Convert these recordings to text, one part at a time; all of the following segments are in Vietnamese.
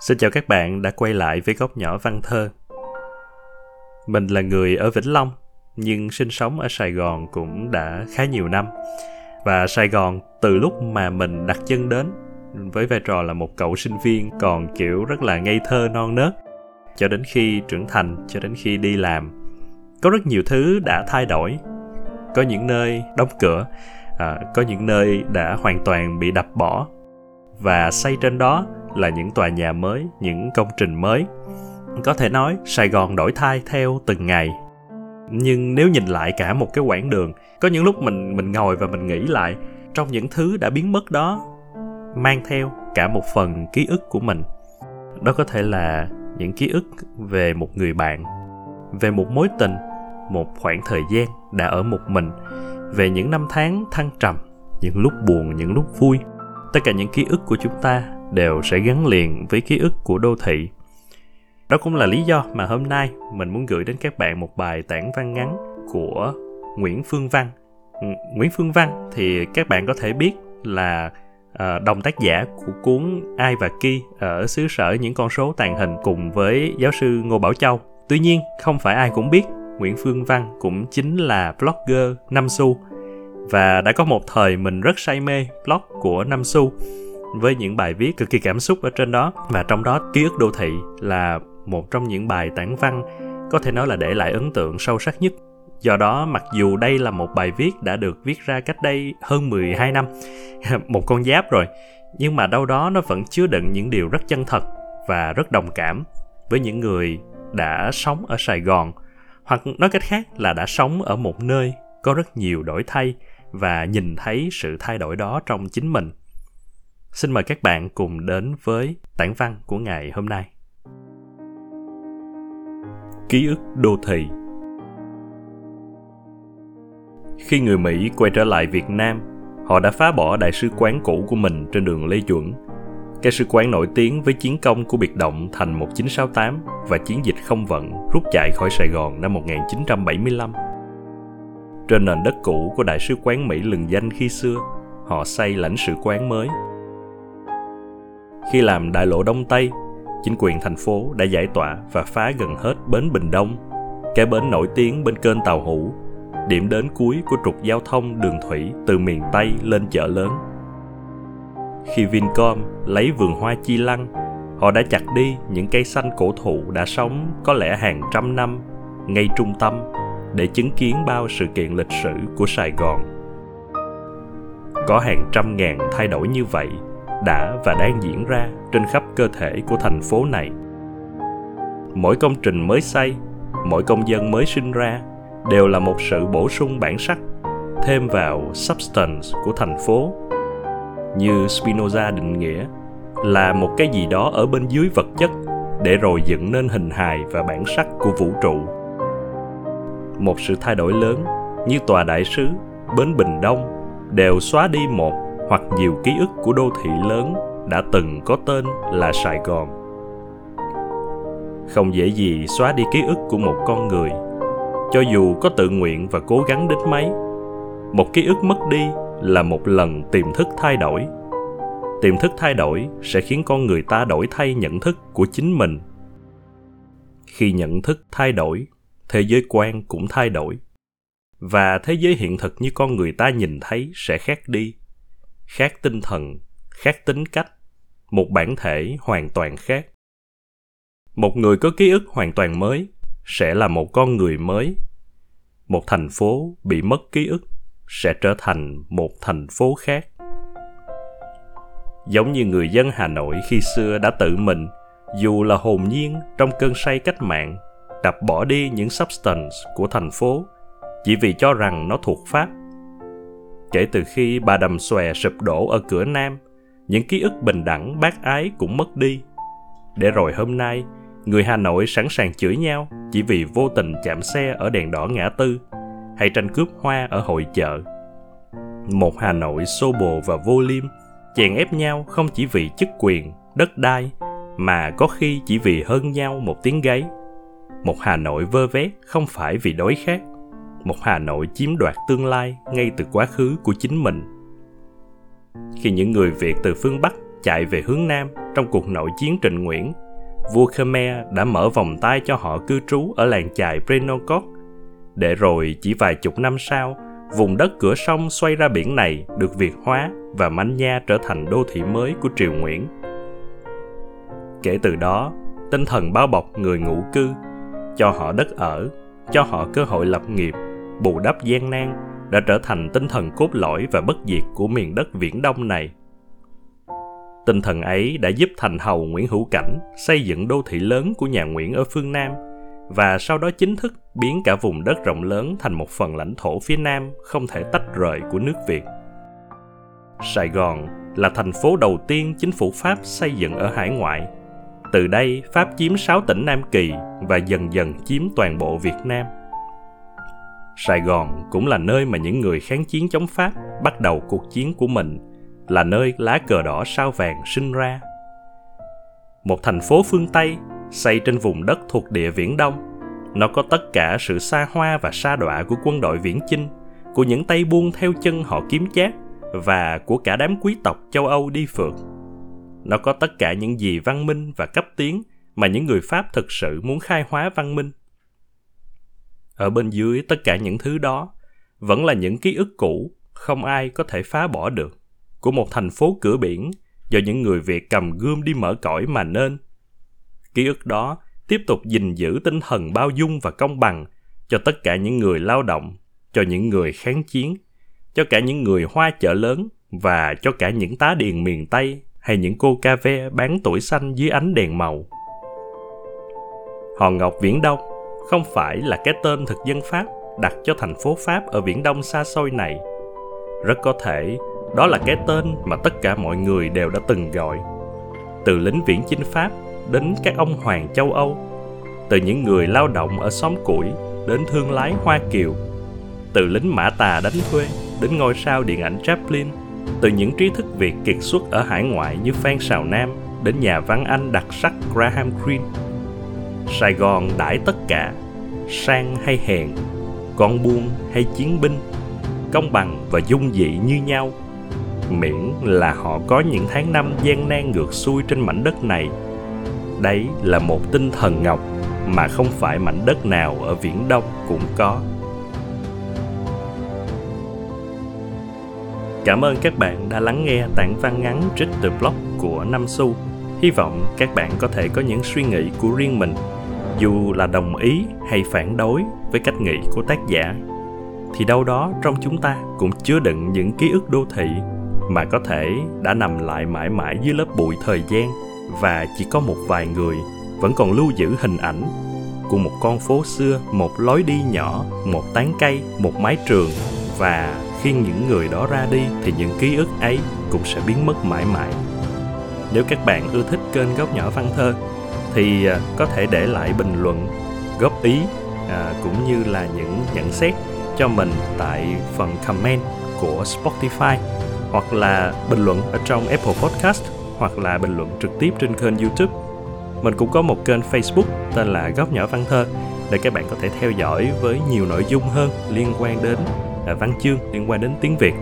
Xin chào các bạn đã quay lại với góc nhỏ văn thơ. Mình là người ở Vĩnh Long, nhưng sinh sống ở Sài Gòn cũng đã khá nhiều năm. Và Sài Gòn từ lúc mà mình đặt chân đến với vai trò là một cậu sinh viên còn kiểu rất là ngây thơ non nớt cho đến khi trưởng thành cho đến khi đi làm có rất nhiều thứ đã thay đổi có những nơi đóng cửa à, có những nơi đã hoàn toàn bị đập bỏ và xây trên đó là những tòa nhà mới, những công trình mới. Có thể nói, sài gòn đổi thay theo từng ngày. Nhưng nếu nhìn lại cả một cái quãng đường, có những lúc mình mình ngồi và mình nghĩ lại, trong những thứ đã biến mất đó, mang theo cả một phần ký ức của mình. Đó có thể là những ký ức về một người bạn, về một mối tình, một khoảng thời gian đã ở một mình, về những năm tháng thăng trầm, những lúc buồn, những lúc vui. Tất cả những ký ức của chúng ta đều sẽ gắn liền với ký ức của đô thị. Đó cũng là lý do mà hôm nay mình muốn gửi đến các bạn một bài tản văn ngắn của nguyễn phương văn. Ừ, nguyễn phương văn thì các bạn có thể biết là ờ, đồng tác giả của cuốn ai và ki ở xứ sở những con số tàn hình cùng với giáo sư ngô bảo châu. Tuy nhiên, không phải ai cũng biết, nguyễn phương văn cũng chính là blogger Nam xu. Và đã có một thời mình rất say mê blog của Nam xu với những bài viết cực kỳ cảm xúc ở trên đó. Và trong đó ký ức đô thị là một trong những bài tản văn có thể nói là để lại ấn tượng sâu sắc nhất. Do đó, mặc dù đây là một bài viết đã được viết ra cách đây hơn 12 năm, một con giáp rồi, nhưng mà đâu đó nó vẫn chứa đựng những điều rất chân thật và rất đồng cảm với những người đã sống ở Sài Gòn, hoặc nói cách khác là đã sống ở một nơi có rất nhiều đổi thay và nhìn thấy sự thay đổi đó trong chính mình. Xin mời các bạn cùng đến với tản văn của ngày hôm nay. Ký ức đô thị khi người Mỹ quay trở lại Việt Nam, họ đã phá bỏ đại sứ quán cũ của mình trên đường Lê Duẩn. Cái sứ quán nổi tiếng với chiến công của biệt động thành 1968 và chiến dịch không vận rút chạy khỏi Sài Gòn năm 1975. Trên nền đất cũ của đại sứ quán Mỹ lừng danh khi xưa, họ xây lãnh sự quán mới. Khi làm đại lộ Đông Tây, chính quyền thành phố đã giải tỏa và phá gần hết bến Bình Đông, cái bến nổi tiếng bên kênh Tàu Hủ điểm đến cuối của trục giao thông đường thủy từ miền Tây lên chợ lớn. Khi Vincom lấy vườn hoa chi lăng, họ đã chặt đi những cây xanh cổ thụ đã sống có lẽ hàng trăm năm ngay trung tâm để chứng kiến bao sự kiện lịch sử của Sài Gòn. Có hàng trăm ngàn thay đổi như vậy đã và đang diễn ra trên khắp cơ thể của thành phố này. Mỗi công trình mới xây, mỗi công dân mới sinh ra đều là một sự bổ sung bản sắc thêm vào substance của thành phố như spinoza định nghĩa là một cái gì đó ở bên dưới vật chất để rồi dựng nên hình hài và bản sắc của vũ trụ một sự thay đổi lớn như tòa đại sứ bến bình đông đều xóa đi một hoặc nhiều ký ức của đô thị lớn đã từng có tên là sài gòn. Không dễ gì xóa đi ký ức của một con người. Cho dù có tự nguyện và cố gắng đến mấy, một ký ức mất đi là một lần tiềm thức thay đổi. Tiềm thức thay đổi sẽ khiến con người ta đổi thay nhận thức của chính mình. Khi nhận thức thay đổi, thế giới quan cũng thay đổi. Và thế giới hiện thực như con người ta nhìn thấy sẽ khác đi khác tinh thần, khác tính cách, một bản thể hoàn toàn khác. Một người có ký ức hoàn toàn mới sẽ là một con người mới. Một thành phố bị mất ký ức sẽ trở thành một thành phố khác. Giống như người dân hà nội khi xưa đã tự mình, dù là hồn nhiên trong cơn say cách mạng, đập bỏ đi những substance của thành phố chỉ vì cho rằng nó thuộc pháp kể từ khi bà đầm xòe sụp đổ ở cửa nam những ký ức bình đẳng bác ái cũng mất đi để rồi hôm nay người Hà Nội sẵn sàng chửi nhau chỉ vì vô tình chạm xe ở đèn đỏ ngã tư hay tranh cướp hoa ở hội chợ. Một Hà Nội xô bồ và vô liêm, chèn ép nhau không chỉ vì chức quyền, đất đai, mà có khi chỉ vì hơn nhau một tiếng gáy. Một Hà Nội vơ vét không phải vì đói khát, một Hà Nội chiếm đoạt tương lai ngay từ quá khứ của chính mình. Khi những người Việt từ phương Bắc chạy về hướng Nam trong cuộc nội chiến Trịnh Nguyễn, vua Khmer đã mở vòng tay cho họ cư trú ở làng chài Prenokot, để rồi chỉ vài chục năm sau, vùng đất cửa sông xoay ra biển này được Việt hóa và Manh Nha trở thành đô thị mới của Triều Nguyễn. Kể từ đó, tinh thần bao bọc người ngụ cư, cho họ đất ở, cho họ cơ hội lập nghiệp, bù đắp gian nan đã trở thành tinh thần cốt lõi và bất diệt của miền đất viễn đông này. Tinh thần ấy đã giúp thành hầu Nguyễn Hữu Cảnh xây dựng đô thị lớn của nhà Nguyễn ở phương Nam và sau đó chính thức biến cả vùng đất rộng lớn thành một phần lãnh thổ phía Nam không thể tách rời của nước Việt. Sài Gòn là thành phố đầu tiên chính phủ Pháp xây dựng ở hải ngoại. Từ đây, Pháp chiếm 6 tỉnh Nam Kỳ và dần dần chiếm toàn bộ Việt Nam. Sài Gòn cũng là nơi mà những người kháng chiến chống Pháp bắt đầu cuộc chiến của mình, là nơi lá cờ đỏ sao vàng sinh ra. Một thành phố phương Tây xây trên vùng đất thuộc địa Viễn Đông. Nó có tất cả sự xa hoa và sa đọa của quân đội viễn chinh, của những tay buôn theo chân họ kiếm chát và của cả đám quý tộc châu Âu đi phượt. Nó có tất cả những gì văn minh và cấp tiến mà những người Pháp thực sự muốn khai hóa văn minh. Ở bên dưới tất cả những thứ đó vẫn là những ký ức cũ không ai có thể phá bỏ được của một thành phố cửa biển do những người Việt cầm gươm đi mở cõi mà nên. Ký ức đó tiếp tục gìn giữ tinh thần bao dung và công bằng cho tất cả những người lao động, cho những người kháng chiến, cho cả những người hoa chợ lớn và cho cả những tá điền miền Tây hay những cô ca ve bán tuổi xanh dưới ánh đèn màu. Hòn Ngọc Viễn Đông không phải là cái tên thực dân Pháp đặt cho thành phố Pháp ở Viễn Đông xa xôi này. Rất có thể đó là cái tên mà tất cả mọi người đều đã từng gọi. Từ lính viễn chinh Pháp đến các ông hoàng châu Âu, từ những người lao động ở xóm củi đến thương lái Hoa Kiều, từ lính mã tà đánh thuê đến ngôi sao điện ảnh Chaplin, từ những trí thức Việt kiệt xuất ở hải ngoại như Phan Sào Nam đến nhà văn Anh đặc sắc Graham Greene. Sài Gòn đãi tất cả, sang hay hèn, con buôn hay chiến binh, công bằng và dung dị như nhau. Miễn là họ có những tháng năm gian nan ngược xuôi trên mảnh đất này. Đấy là một tinh thần ngọc mà không phải mảnh đất nào ở viễn đông cũng có. Cảm ơn các bạn đã lắng nghe tản văn ngắn trích từ blog của Nam Su. Hy vọng các bạn có thể có những suy nghĩ của riêng mình, dù là đồng ý hay phản đối với cách nghĩ của tác giả. Thì đâu đó trong chúng ta cũng chứa đựng những ký ức đô thị mà có thể đã nằm lại mãi mãi dưới lớp bụi thời gian và chỉ có một vài người vẫn còn lưu giữ hình ảnh của một con phố xưa, một lối đi nhỏ, một tán cây, một mái trường và khi những người đó ra đi thì những ký ức ấy cũng sẽ biến mất mãi mãi. Nếu các bạn ưa thích kênh Góc Nhỏ Văn Thơ thì à, có thể để lại bình luận, góp ý à, cũng như là những nhận xét cho mình tại phần comment của Spotify hoặc là bình luận ở trong Apple Podcast hoặc là bình luận trực tiếp trên kênh YouTube. Mình cũng có một kênh Facebook tên là Góc Nhỏ Văn Thơ để các bạn có thể theo dõi với nhiều nội dung hơn liên quan đến à, văn chương, liên quan đến tiếng Việt.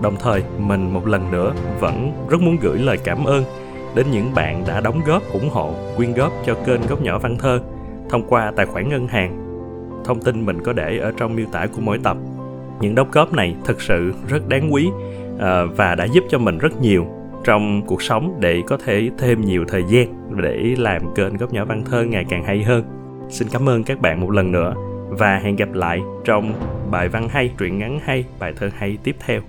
Đồng thời, mình một lần nữa vẫn rất muốn gửi lời cảm ơn đến những bạn đã đóng góp ủng hộ, quyên góp cho kênh Góc Nhỏ Văn Thơ thông qua tài khoản ngân hàng. Thông tin mình có để ở trong miêu tả của mỗi tập. Những đóng góp này thực sự rất đáng quý ờ, và đã giúp cho mình rất nhiều trong cuộc sống để có thể thêm nhiều thời gian để làm kênh góc nhỏ văn thơ ngày càng hay hơn xin cảm ơn các bạn một lần nữa và hẹn gặp lại trong bài văn hay truyện ngắn hay bài thơ hay tiếp theo